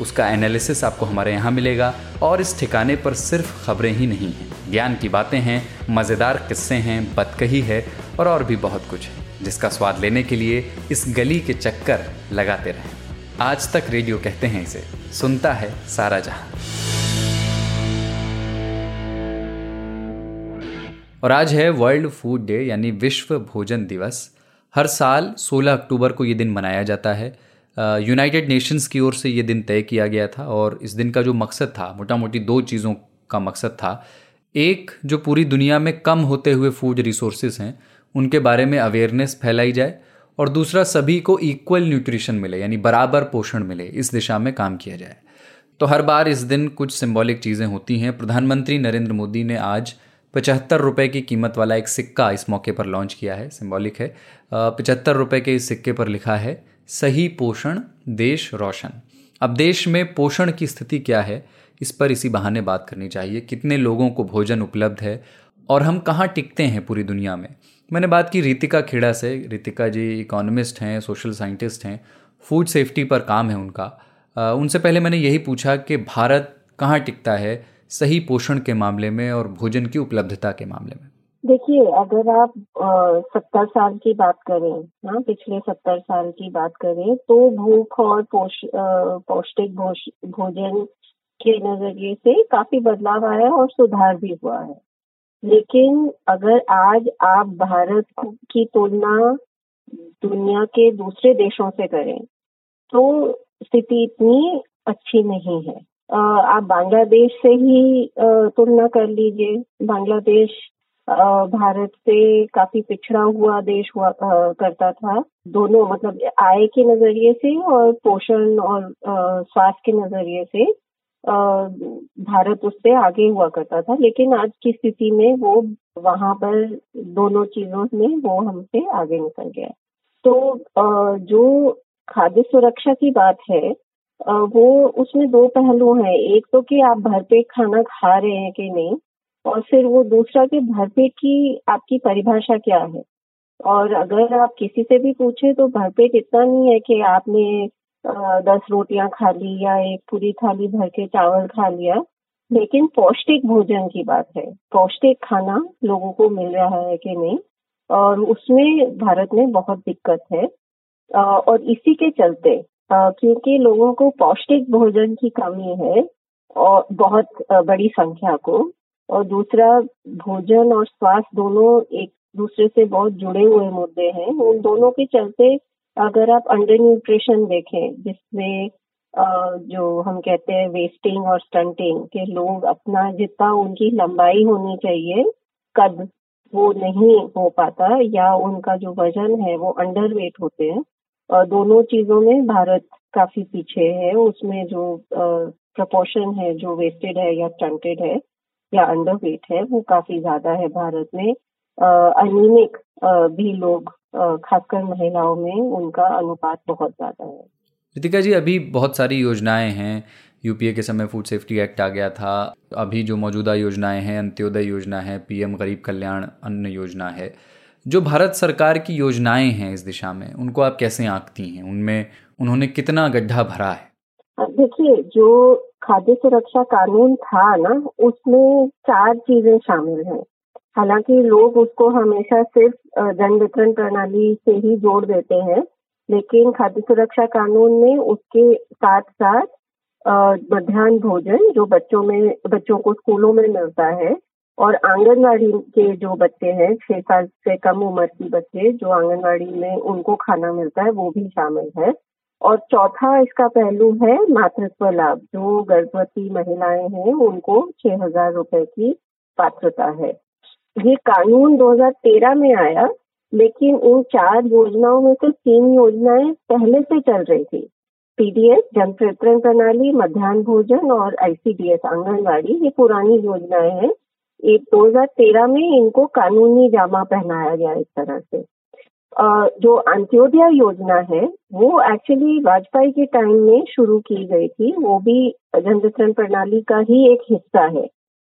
उसका एनालिसिस आपको हमारे यहाँ मिलेगा। और इस ठिकाने पर सिर्फ़ खबरें ही नहीं हैं। ज्ञान की बातें हैं, मज़ेदार किस्से हैं बतकही है और और भी बहुत कुछ है, जिसका स्वाद लेने के लिए इस गली के चक्कर लगाते रहें। आज तक रेडियो कहते हैं इसे, सुनता है सारा जहाँ। और आज है वर्ल्ड फ़ूड डे, यानी विश्व भोजन दिवस। हर साल 16 अक्टूबर को ये दिन मनाया जाता है। यूनाइटेड नेशंस की ओर से ये दिन तय किया गया था और इस दिन का जो मकसद था मोटा मोटी दो चीज़ों का मकसद था। एक, जो पूरी दुनिया में कम होते हुए फ़ूड रिसोर्सेज हैं, उनके बारे में अवेयरनेस फैलाई जाए और दूसरा, सभी को इक्वल न्यूट्रिशन मिले, यानी बराबर पोषण मिले, इस दिशा में काम किया जाए। तो हर बार इस दिन कुछ सिंबॉलिक चीज़ें होती हैं। प्रधानमंत्री नरेंद्र मोदी ने आज पचहत्तर रुपये की कीमत वाला एक सिक्का इस मौके पर लॉन्च किया है सिंबॉलिक है। पचहत्तर रुपये के इस सिक्के पर लिखा है सही पोषण, देश रोशन। अब देश में पोषण की स्थिति क्या है, इस पर इसी बहाने बात करनी चाहिए। कितने लोगों को भोजन उपलब्ध है और हम कहाँ टिकते हैं पूरी दुनिया में? मैंने बात की रितिका खेड़ा से। रितिका जी इकोनॉमिस्ट हैं सोशल साइंटिस्ट हैं फ़ूड सेफ्टी पर काम है उनका। उनसे पहले मैंने यही पूछा कि भारत कहाँ टिकता है सही पोषण के मामले में और भोजन की उपलब्धता के मामले में। देखिए अगर आप सत्तर साल की बात करें ना पिछले सत्तर साल की बात करें तो भूख और पोष, पौष्टिक भोजन के नज़रिए से काफ़ी बदलाव आया है और सुधार भी हुआ है। लेकिन अगर आज आप भारत की तुलना दुनिया के दूसरे देशों से करें तो स्थिति इतनी अच्छी नहीं है। आप बांग्लादेश से ही तुलना कर लीजिए। बांग्लादेश भारत से काफ़ी पिछड़ा हुआ देश हुआ करता था। दोनों मतलब आय के नज़रिए से और पोषण और स्वास्थ्य के नज़रिए से भारत उससे आगे हुआ करता था। लेकिन आज की स्थिति में वो वहाँ पर दोनों चीज़ों में वो हमसे आगे निकल गया तो जो खाद्य सुरक्षा की बात है वो उसमें दो पहलू हैं। एक तो कि आप भरपेट खाना खा रहे हैं कि नहीं और फिर वो दूसरा कि भरपेट की आपकी परिभाषा क्या है? और अगर आप किसी से भी पूछे तो भरपेट इतना नहीं है कि आपने दस रोटियाँ खा ली या एक पूरी थाली भर के चावल खा लिया। लेकिन पौष्टिक भोजन की बात है। पौष्टिक खाना लोगों को मिल रहा है कि नहीं? और उसमें भारत में बहुत दिक्कत है। और इसी के चलते क्योंकि लोगों को पौष्टिक भोजन की कमी है, और बहुत बड़ी संख्या को और दूसरा, भोजन और स्वास्थ्य दोनों एक दूसरे से बहुत जुड़े हुए मुद्दे हैं। उन दोनों के चलते अगर आप अंडर न्यूट्रिशन देखें जिसमें जो हम कहते हैं वेस्टिंग और स्टंटिंग के लोग अपना जितना उनकी लंबाई होनी चाहिए, कद वो नहीं हो पाता या उनका जो वज़न है वो अंडर वेट होते हैं। और दोनों चीज़ों में भारत काफ़ी पीछे है। उसमें जो प्रपोर्शन है, जो वेस्टेड है या स्टंटेड है या अंडर वेट है वो काफ़ी ज़्यादा है भारत में। अनिमिक भी लोग खासकर महिलाओं में उनका अनुपात बहुत ज़्यादा है। रितिका जी अभी बहुत सारी योजनाएँ हैं। यूपीए के समय फ़ूड सेफ्टी एक्ट आ गया था। अभी जो मौजूदा योजनाएँ हैं अंत्योदय योजना है पीएम गरीब कल्याण अन्न योजना है। जो भारत सरकार की योजनाएँ हैं इस दिशा में उनको आप कैसे आंकती हैं? उनमें उन्होंने कितना गड्ढा भरा है? देखिए जो खाद्य सुरक्षा कानून था ना, उसमें चार चीज़ें शामिल हैं। हालाँकि लोग उसको हमेशा सिर्फ़ जन वितरण प्रणाली से ही जोड़ देते हैं, लेकिन खाद्य सुरक्षा कानून में उसके साथ साथ मध्यान्ह भोजन जो बच्चों में, बच्चों को स्कूलों में मिलता है, और आंगनवाड़ी के जो बच्चे हैं, छह साल से कम उम्र की बच्चे, जो आंगनवाड़ी में उनको खाना मिलता है, वो भी शामिल है। और चौथा इसका पहलू है मातृत्व लाभ। जो गर्भवती महिलाएँ हैं, उनको छह हज़ार रुपए की पात्रता है। ये कानून 2013 में आया, लेकिन इन चार योजनाओं में से तीन योजनाएँ पहले से चल रही थी। पीडीएस जन प्रणाली, मध्यान्ह भोजन और आईसीडीएस आंगनवाड़ी ये पुरानी योजनाएँ हैं। एक 2013 में इनको कानूनी जामा पहनाया गया इस तरह से। जो अंत्योदय योजना है, वो एक्चुअली वाजपेयी के टाइम में शुरू की गई थी। वो भी जन वितरण प्रणाली का ही एक हिस्सा है।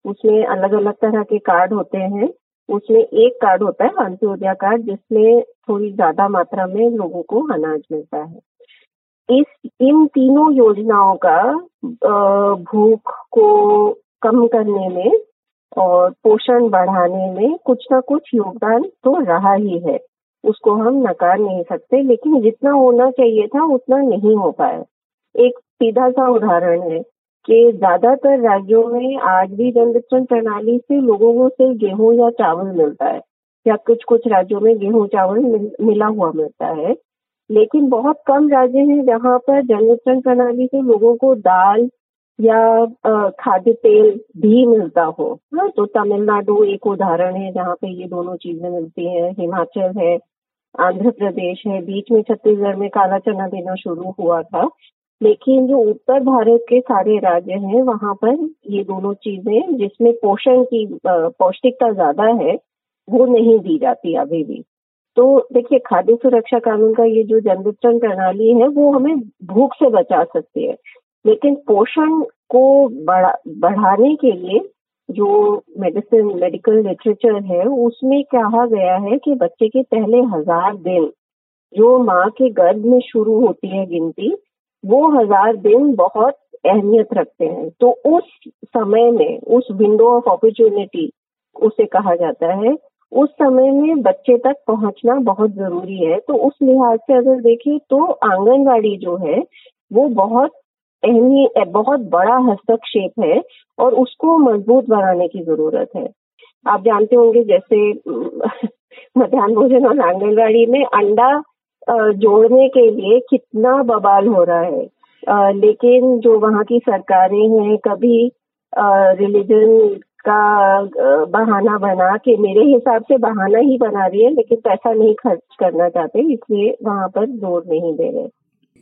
उसमें अलग अलग तरह के कार्ड होते हैं। उसमें एक कार्ड होता है, अंत्योदय कार्ड जिसमें थोड़ी ज़्यादा मात्रा में लोगों को अनाज मिलता है। इस, इन तीनों योजनाओं का भूख को कम करने में और पोषण बढ़ाने में कुछ ना कुछ योगदान तो रहा ही है। उसको हम नकार नहीं सकते, लेकिन जितना होना चाहिए था, उतना नहीं हो पाया। एक सीधा सा उदाहरण है कि ज़्यादातर राज्यों में आज भी जन वितरण प्रणाली से लोगों को सिर्फ़ गेहूँ या चावल मिलता है, या कुछ कुछ राज्यों में गेहूँ, चावल मिला हुआ मिलता है। लेकिन बहुत कम राज्य हैं जहाँ पर जन वितरण प्रणाली से लोगों को दाल या खाद्य तेल भी मिलता हो। हाँ तो तमिलनाडु एक उदाहरण है जहाँ पे ये दोनों चीज़ें मिलती हैं, हिमाचल है आंध्र प्रदेश है। बीच में छत्तीसगढ़ में काला चना देना शुरू हुआ था। लेकिन जो उत्तर भारत के सारे राज्य हैं, वहाँ पर ये दोनों चीज़ें, जिसमें पोषण की पौष्टिकता ज़्यादा है, वो नहीं दी जाती अभी भी। तो देखिए, खाद्य सुरक्षा कानून का ये जो जन वितरण प्रणाली है, वो हमें भूख से बचा सकती है। लेकिन पोषण को बढ़ा, बढ़ाने के लिए जो मेडिसिन मेडिकल लिटरेचर है, उसमें कहा गया है कि बच्चे के पहले हज़ार दिन जो माँ के गर्भ में शुरू होती है गिनती, वो हज़ार दिन बहुत अहमियत रखते हैं। तो उस समय में, उस विंडो ऑफ़ अपॉर्चुनिटी उसे कहा जाता है, उस समय में बच्चे तक पहुँचना बहुत ज़रूरी है। तो उस लिहाज से अगर देखें तो आंगनवाड़ी जो है, वो बहुत अहमी बहुत बड़ा हस्तक्षेप है और उसको मज़बूत बनाने की ज़रूरत है। आप जानते होंगे जैसे मध्यान्ह भोजन और आंगनबाड़ी में अंडा जोड़ने के लिए कितना बवाल हो रहा है। लेकिन जो वहाँ की सरकारें हैं, कभी रिलीजन का बहाना बना के, मेरे हिसाब से बहाना ही बना रही है, लेकिन पैसा नहीं खर्च करना चाहते, इसलिए वहाँ पर ज़ोर नहीं दे रहे।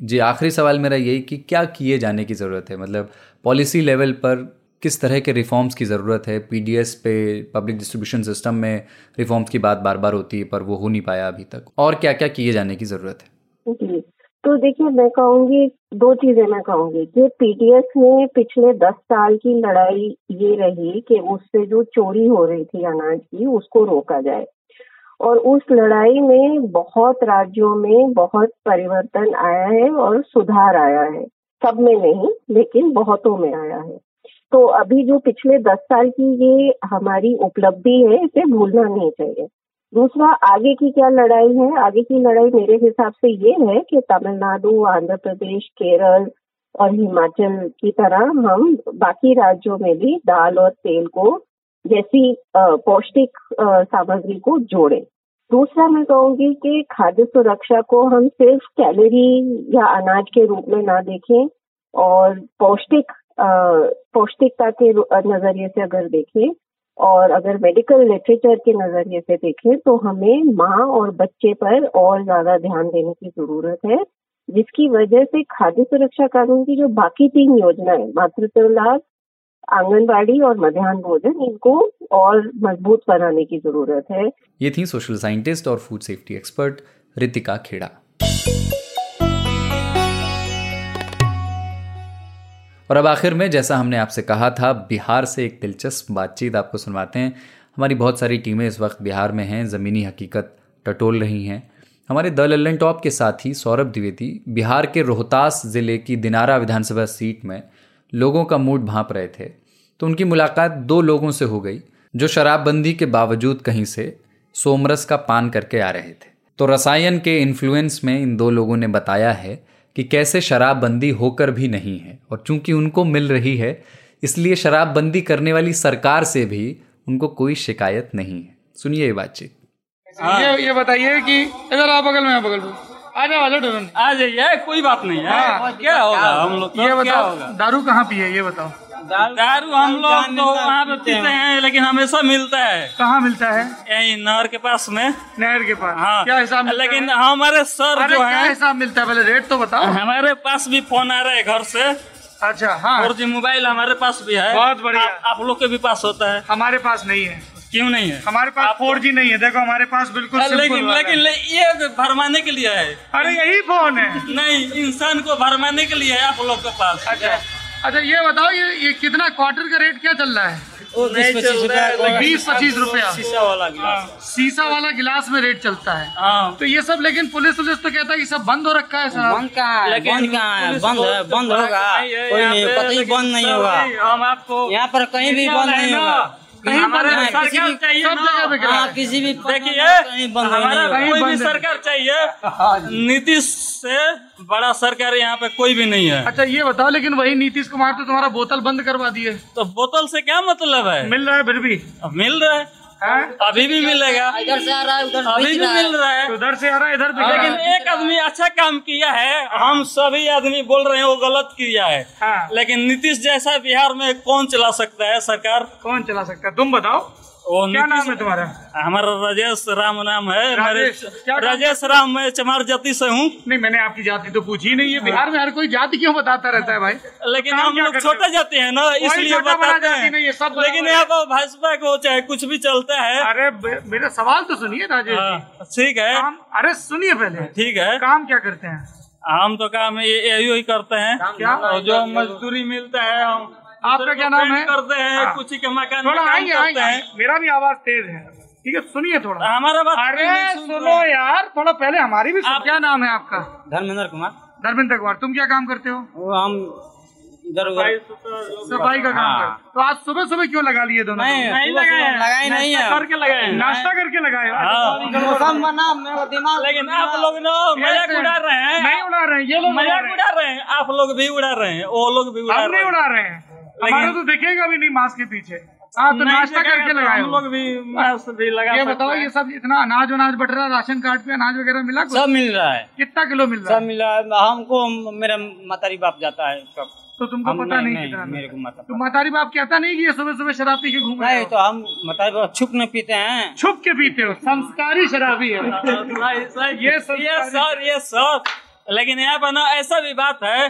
जी, आखिरी सवाल मेरा यही कि क्या किए जाने की ज़रूरत है? मतलब पॉलिसी लेवल पर किस तरह के रिफॉर्म्स की ज़रूरत है? पीडीएस पे पब्लिक डिस्ट्रीब्यूशन सिस्टम में रिफॉर्म्स की बात बार बार होती है, पर वो हो नहीं पाया अभी तक। और क्या क्या किए जाने की ज़रूरत है? जी तो देखिए, मैं कहूँगी, दो चीज़ें मैं कहूँगी कि पीटीएस में पिछले दस साल की लड़ाई ये रही कि उससे जो चोरी हो रही थी अनाज की, उसको रोका जाए। और उस लड़ाई में बहुत राज्यों में बहुत परिवर्तन आया है और सुधार आया है। सब में नहीं, लेकिन बहुतों में आया है। तो अभी जो पिछले दस साल की ये हमारी उपलब्धि है, इसे भूलना नहीं चाहिए। दूसरा, आगे की क्या लड़ाई है? आगे की लड़ाई मेरे हिसाब से ये है कि तमिलनाडु, आंध्र प्रदेश, केरल और हिमाचल की तरह हम बाकी राज्यों में भी दाल और तेल को जैसी पौष्टिक सामग्री को जोड़े। दूसरा मैं कहूँगी कि खाद्य सुरक्षा को हम सिर्फ़ कैलोरी या अनाज के रूप में ना देखें और पौष्टिक पौष्टिकता के नज़रिए से अगर देखें और अगर मेडिकल लिटरेचर के नज़रिए से देखें तो हमें माँ और बच्चे पर और ज़्यादा ध्यान देने की ज़रूरत है, जिसकी वजह से खाद्य सुरक्षा कानून की जो बाकी तीन योजनाएँ, मातृत्व लाभ आंगनबाड़ी और मध्यान्ह भोजन, इनको और मज़बूत बनाने की ज़रूरत है। ये थी सोशल साइंटिस्ट और food safety expert Ritika Khera. और अब आखिर में, जैसा हमने आपसे कहा था, बिहार से एक दिलचस्प बातचीत आपको सुनवाते हैं। हमारी बहुत सारी टीमें इस वक्त बिहार में हैं, ज़मीनी हकीकत टटोल रही हैं। हमारे द लल्लन टॉप के साथ ही सौरभ द्विवेदी, बिहार के रोहतास ज़िले की दिनारा विधानसभा सीट में लोगों का मूड भांप रहे थे। तो उनकी मुलाकात दो लोगों से हो गई जो शराबबंदी के बावजूद कहीं से सोमरस का पान करके आ रहे थे। तो रसायन के इन्फ्लुएंस में इन दो लोगों ने बताया है कि कैसे शराबबंदी होकर भी नहीं है और चूँकि उनको मिल रही है इसलिए शराबबंदी करने वाली सरकार से भी उनको कोई शिकायत नहीं है। सुनिए ये बातचीत। ये ये बताइए कि इधर आप बगल में बगल में। आ जाओ आ जाओ आ जाइए कोई बात नहीं है। हाँ, क्या होगा? हम लोग ये बताओ दारू कहाँ पिए ये बताओ। दारू हम लोग तो वहाँ पे पीते हैं। लेकिन हमेशा मिलता है। कहाँ मिलता है? यही नहर के पास में। नहर के पास। हाँ। क्या हिसाब लेकिन हमारे सर जो है हिसाब मिलता है? पहले रेट तो बताओ। हमारे पास भी फ़ोन आ रहा है घर से। अच्छा हाँ। फोर जी मोबाइल हमारे पास भी है। बहुत बढ़िया। आप लोग के भी पास होता है। हमारे पास नहीं है। क्यों नहीं है? हमारे पास फोर जी नहीं है। देखो हमारे पास बिल्कुल लेकिन लेकिन ले, ये भरमाने के लिए है। अरे यही फ़ोन है। नहीं इंसान को भरमाने के लिए है आप लोग के पास। अच्छा। अच्छा ये बताओ ये ये कितना क्वार्टर का रेट क्या चल रहा है? बीस पच्चीस रुपया। शीशा वाला गिलास। शीशा वाला गिलास में रेट चलता है। हाँ। तो ये सब लेकिन पुलिस पुलिस तो कहता है कि सब बंद हो रखा है सर। बंद कहाँ है बंद कहाँ है बंद है बंद होगा। कोई नहीं कहीं बंद नहीं होगा। हम आपको यहाँ पर कहीं भी बंद नहीं होगा। सरकार चाहिए हाँ किसी भी देखिए हमारा कोई भी सरकार चाहिए नीतीश से बड़ा सरकार यहाँ पे कोई भी नहीं है। अच्छा ये बताओ लेकिन वही नीतीश कुमार तो तुम्हारा बोतल बंद करवा दिए। तो बोतल से क्या मतलब है? मिल रहा है फिर भी। मिल रहा है। अभी भी मिलेगा। इधर से आ रहा है उधर अभी भी मिल रहा है। उधर से आ रहा है इधर भी लेकिन एक आदमी अच्छा काम किया है हम सभी आदमी बोल रहे हैं वो गलत किया है। हाँ। लेकिन नीतीश जैसा बिहार में कौन चला सकता है सरकार? कौन चला सकता है? तुम बताओ। क्या नाम है तुम्हारा? हमारा राजेश राम नाम है राजेश, राजेश राम मैं चमार जाति से हूँ। नहीं मैंने आपकी जाति तो पूछी नहीं है बिहार में हर कोई जाति क्यों बताता रहता है भाई? लेकिन हम लोग छोटा जाति है ना इसलिए बताते हैं। सब लेकिन यहाँ पर भाजपा को चाहे कुछ भी चलता है। अरे मेरा सवाल तो सुनिए राजेश ठीक है। अरे सुनिए पहले। ठीक है। काम क्या करते हैं? हम तो काम यही करते हैं। क्या? जो मजदूरी मिलता है हम आपका क्या नाम है? करते हैं कुछ ही के मकान थोड़ा आएँगे आएँगे मेरा भी आवाज़ तेज है। ठीक है सुनिए थोड़ा। हमारा बात अरे सुनो यार थोड़ा पहले हमारी भी क्या नाम है आपका? धर्मेंद्र कुमार। धर्मेंद्र कुमार तुम क्या काम करते हो? हम सफ़ाई का काम करते तो आज सुबह सुबह क्यों लगा लिए दोनों नहीं लगाए लगाए नहीं है। करके लगाए नाश्ता करके लगाए मौसम बना मेरा दिमाग लेकिन आप लोग मज़ाक उड़ा रहे हैं। नहीं उड़ा रहे हैं ये लोग मज़ाक उड़ा रहे हैं। आप लोग भी उड़ा रहे हैं वो लोग भी उड़ा हम नहीं उड़ा रहे हैं। हमारा तो देखेगा भी नहीं मास्क के पीछे। हाँ तो नाश्ता करके लगाए हम लोग भी मास्क भी लगा ये बताओ ये सब इतना अनाज वनाज बट रहा है राशन कार्ड पे अनाज वगैरह मिला सब मिल रहा है। कितना किलो मिल रहा है? सब मिल रहा है। हमको मेरा मतारी बाप जाता है कब तो तुमको पता नहीं नहीं कितना मेरे को मता तो मतारी बाप कहता नहीं कि ये सुबह सुबह शराब पी के घूम रहे नहीं तो हम मतारी बाप छुप में पीते हैं। छुप के पीते हो? संस्कारी शराबी है। ये सर ये सर। लेकिन यहाँ पर ना ऐसा भी बात है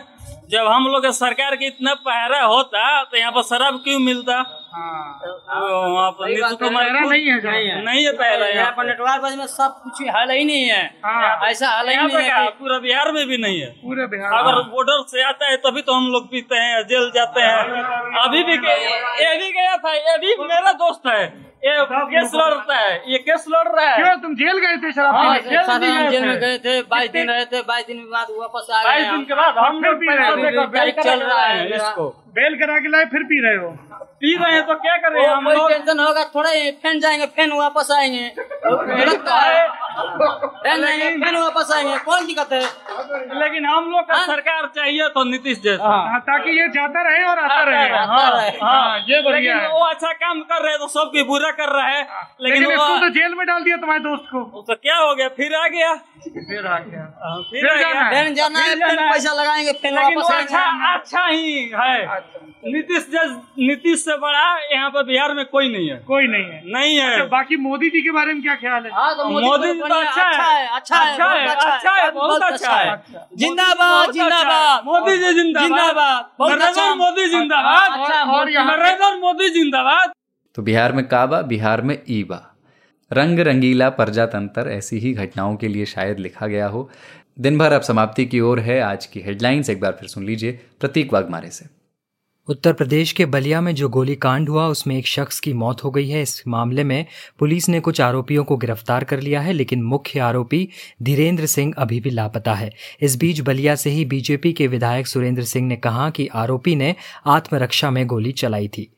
जब हम लोग सरकार की इतना पहरा होता तो यहाँ पर शराब क्यों मिलता? वहाँ पर नीतीश कुमार नहीं है नहीं है। नहीं है पहरा यहाँ पर नेटवर्क में सब कुछ हल ही नहीं है। हाँ। ऐसा हल ही नहीं है पूरा बिहार में भी नहीं है। पूरे बिहार अगर बॉर्डर से आता है तभी तो हम लोग पीते हैं जेल जाते हैं। अभी भी ये भी गया था ये भी मेरा दोस्त है। ये केस लड़ता है। ये केस लड़ रहा है। क्यों तुम जेल गए थे शराब हाँ? जेल जेल में गए थे बाईस दिन रहे थे बाईस दिन के बाद वापस आ गए बाईस दिन के बाद हम लोग चल रहा है? इसको। बेल करा के लाए फिर पी रहे हो। पी रहे हैं तो क्या कर रहे हैं हम लोग? टेंशन होगा थोड़ा ही फ़ैन जाएँगे फ़ैन वापस आएँगे। लगता है। जाएँगे वापस आएँगे कौन दिक्कत है? लेकिन हम लोग का सरकार चाहिए तो नीतीश जैसा। हाँ, ताकि ये जाता रहे और आता रहे। हाँ। हाँ, ये बढ़िया है। वो अच्छा काम कर रहे हैं तो सबकी बुरा कर रहा है। लेकिन तो जेल में डाल दिया तुम्हारे दोस्त को। तो क्या हो गया? फिर आ गया। फिर आ गया। हाँ, फिर फिर जाना है। जाना है फिर है। पैसा लगाएँगे लेकिन वापस अच्छा अच्छा ही है। नीतीश जैस नीतीश से बड़ा यहाँ पर बिहार में कोई नहीं है। कोई नहीं है। नहीं है। अच्छा, बाकी मोदी जी के बारे में क्या ख्याल है? हाँ तो मोदी तो अच्छा है अच्छा है अच्छा है अच्छा है बहुत अच्छा है। जिंदाबाद। जिंदाबाद। मोदी जी जिंदाबाद। जिंदाबाद। नरेंद्र अच्छा। मोदी जिंदाबाद। अच्छा नरेंद्र मोदी जिंदाबाद। तो बिहार में काबा बिहार में ईबा। रंग रंगीला प्रजातंत्र ऐसी ही घटनाओं के लिए शायद लिखा गया हो। दिन भर अब समाप्ति की ओर है। आज की हेडलाइंस एक बार फिर सुन लीजिए। प्रतीक वाघमारे से। उत्तर प्रदेश के बलिया में जो गोलीकांड हुआ, उसमें एक शख्स की मौत हो गई है। इस मामले में पुलिस ने कुछ आरोपियों को गिरफ़्तार कर लिया है, लेकिन मुख्य आरोपी धीरेन्द्र सिंह अभी भी लापता है। इस बीच बलिया से ही बीजेपी के विधायक सुरेंद्र सिंह ने कहा कि आरोपी ने आत्मरक्षा में गोली चलाई थी।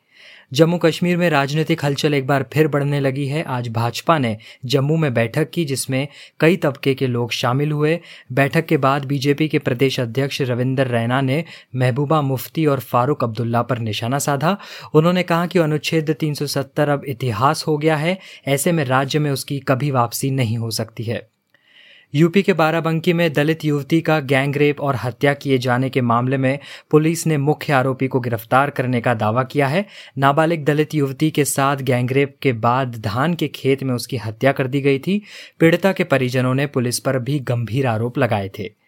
जम्मू कश्मीर में राजनीतिक हलचल एक बार फिर बढ़ने लगी है। आज भाजपा ने जम्मू में बैठक की, जिसमें कई तबके के लोग शामिल हुए। बैठक के बाद बीजेपी के प्रदेश अध्यक्ष रविंदर रैना ने महबूबा मुफ्ती और फारूक अब्दुल्ला पर निशाना साधा। उन्होंने कहा कि अनुच्छेद 370 अब इतिहास हो गया है। ऐसे में राज्य में उसकी कभी वापसी नहीं हो सकती है। यूपी के बाराबंकी में दलित युवती का गैंग रेप और हत्या किए जाने के मामले में पुलिस ने मुख्य आरोपी को गिरफ़्तार करने का दावा किया है। नाबालिग दलित युवती के साथ गैंगरेप के बाद धान के खेत में उसकी हत्या कर दी गई थी। पीड़िता के परिजनों ने पुलिस पर भी गंभीर आरोप लगाए थे।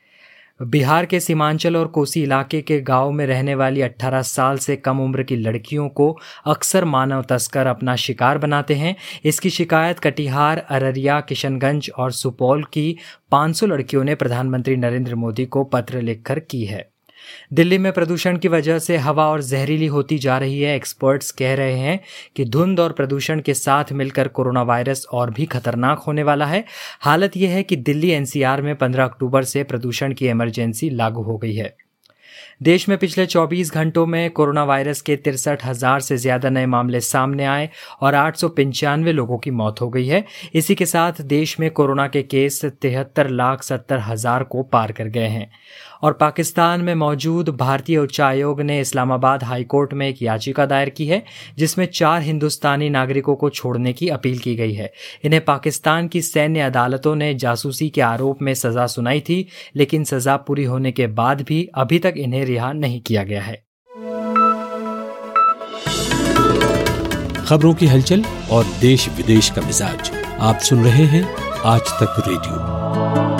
बिहार के सीमांचल और कोसी इलाके के गाँव में रहने वाली 18 साल से कम उम्र की लड़कियों को अक्सर मानव तस्कर अपना शिकार बनाते हैं। इसकी शिकायत कटिहार, अररिया, किशनगंज और सुपौल की 500 लड़कियों ने प्रधानमंत्री नरेंद्र मोदी को पत्र लिखकर की है। दिल्ली में प्रदूषण की वजह से हवा और जहरीली होती जा रही है। एक्सपर्ट्स कह रहे हैं कि धुंध और प्रदूषण के साथ मिलकर कोरोना वायरस और भी खतरनाक होने वाला है। हालत यह है कि दिल्ली एनसीआर में 15 अक्टूबर से प्रदूषण की इमरजेंसी लागू हो गई है। देश में पिछले 24 घंटों में कोरोना वायरस के तिरसठ हज़ार से ज़्यादा नए मामले सामने आए और आठ सौ पंचानवे लोगों की मौत हो गई है। इसी के साथ देश में कोरोना के केस तिहत्तर लाख सत्तर हज़ार को पार कर गए हैं। और पाकिस्तान में मौजूद भारतीय उच्चायोग ने इस्लामाबाद हाईकोर्ट में एक याचिका दायर की है, जिसमें चार हिंदुस्तानी नागरिकों को छोड़ने की अपील की गई है। इन्हें पाकिस्तान की सैन्य अदालतों ने जासूसी के आरोप में सजा सुनाई थी, लेकिन सजा पूरी होने के बाद भी अभी तक इन्हें रिहा नहीं किया गया है। खबरों की हलचल और देश विदेश का मिजाज आप सुन रहे हैं आज तक रेडियो।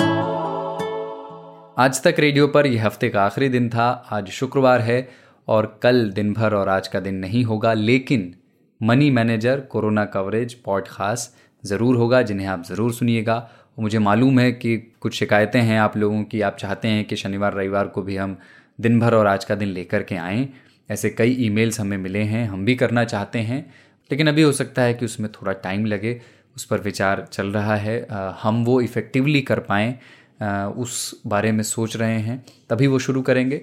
आज तक रेडियो पर यह हफ़्ते का आखिरी दिन था, आज शुक्रवार है और कल दिन भर और आज का दिन नहीं होगा, लेकिन money manager, corona coverage podcast ज़रूर होगा, जिन्हें आप ज़रूर सुनिएगा। मुझे मालूम है कि कुछ शिकायतें हैं आप लोगों की, आप चाहते हैं कि शनिवार, रविवार को भी हम दिन भर और आज का दिन लेकर के आएँ। ऐसे कई ईमेल्स हमें मिले हैं, हम भी करना चाहते हैं, लेकिन अभी हो सकता है कि उसमें थोड़ा टाइम लगे, उस पर विचार चल रहा है हम वो इफ़ेक्टिवली कर पाएँ। उस बारे में सोच रहे हैं, तभी वो शुरू करेंगे।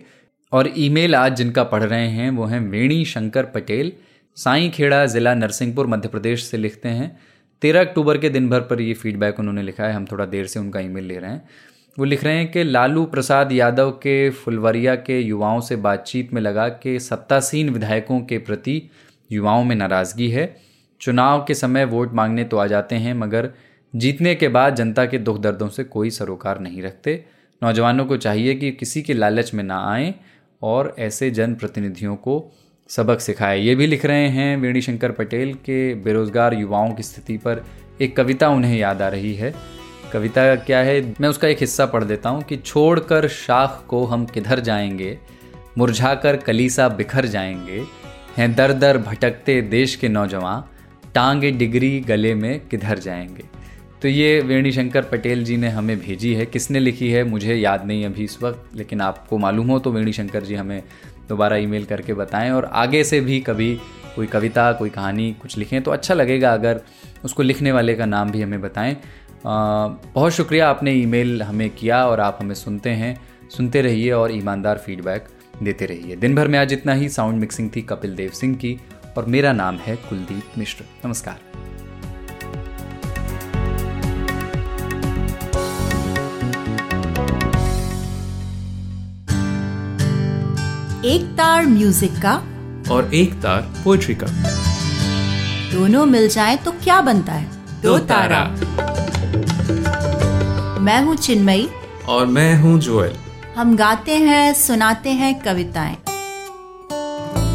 और ईमेल आज जिनका पढ़ रहे हैं, वो हैं वेणी शंकर पटेल साई खेड़ा ज़िला नरसिंहपुर, मध्य प्रदेश से लिखते हैं। तेरह अक्टूबर के दिन भर पर ये फीडबैक उन्होंने लिखा है, हम थोड़ा देर से उनका ईमेल ले रहे हैं। वो लिख रहे हैं कि लालू प्रसाद यादव के, फुलवरिया के युवाओं से बातचीत में लगा कि सत्तासीन विधायकों के प्रति युवाओं में नाराज़गी है। चुनाव के समय वोट मांगने तो आ जाते हैं, मगर जीतने के बाद जनता के दुख दर्दों से कोई सरोकार नहीं रखते। नौजवानों को चाहिए कि किसी के लालच में ना आएँ और ऐसे जनप्रतिनिधियों को सबक सिखाए। ये भी लिख रहे हैं वेणी शंकर पटेल के बेरोजगार युवाओं की स्थिति पर एक कविता उन्हें याद आ रही है। कविता क्या है? मैं उसका एक हिस्सा पढ़ देता हूँ कि छोड़कर शाख को हम किधर जाएँगे? मुरझाकर कलीसा बिखर जाएँगे। हैं दर दर भटकते देश के नौजवान। टांगे डिग्री गले में किधर जाएँगे? तो ये वेणी शंकर पटेल जी ने हमें भेजी है। किसने लिखी है, मुझे याद नहीं अभी इस वक्त, लेकिन आपको मालूम हो तो वेणी शंकर जी हमें दोबारा ईमेल करके बताएँ और आगे से भी कभी कोई कविता, कोई कहानी कुछ लिखें तो अच्छा लगेगा अगर उसको लिखने वाले का नाम भी हमें बताएँ। बहुत शुक्रिया आपने ईमेल हमें किया और आप हमें सुनते हैं। सुनते रहिए और ईमानदार फीडबैक देते रहिए। दिन भर में आज इतना ही, साउंड मिक्सिंग थी कपिल देव सिंह की और मेरा नाम है कुलदीप मिश्र। नमस्कार। एक तार म्यूज़िक का और एक तार पोएट्री का। दोनों मिल जाएँ तो क्या बनता है? दो तारा। मैं हूँ चिन्मयी। और मैं हूँ जोएल। हम गाते हैं सुनाते हैं कविताएँ।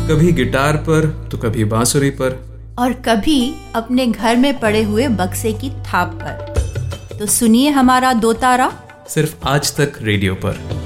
कभी गिटार पर तो कभी बांसुरी पर। और कभी अपने घर में पड़े हुए बक्से की थाप पर। तो सुनिए हमारा दो तारा। सिर्फ़ आज तक रेडियो पर।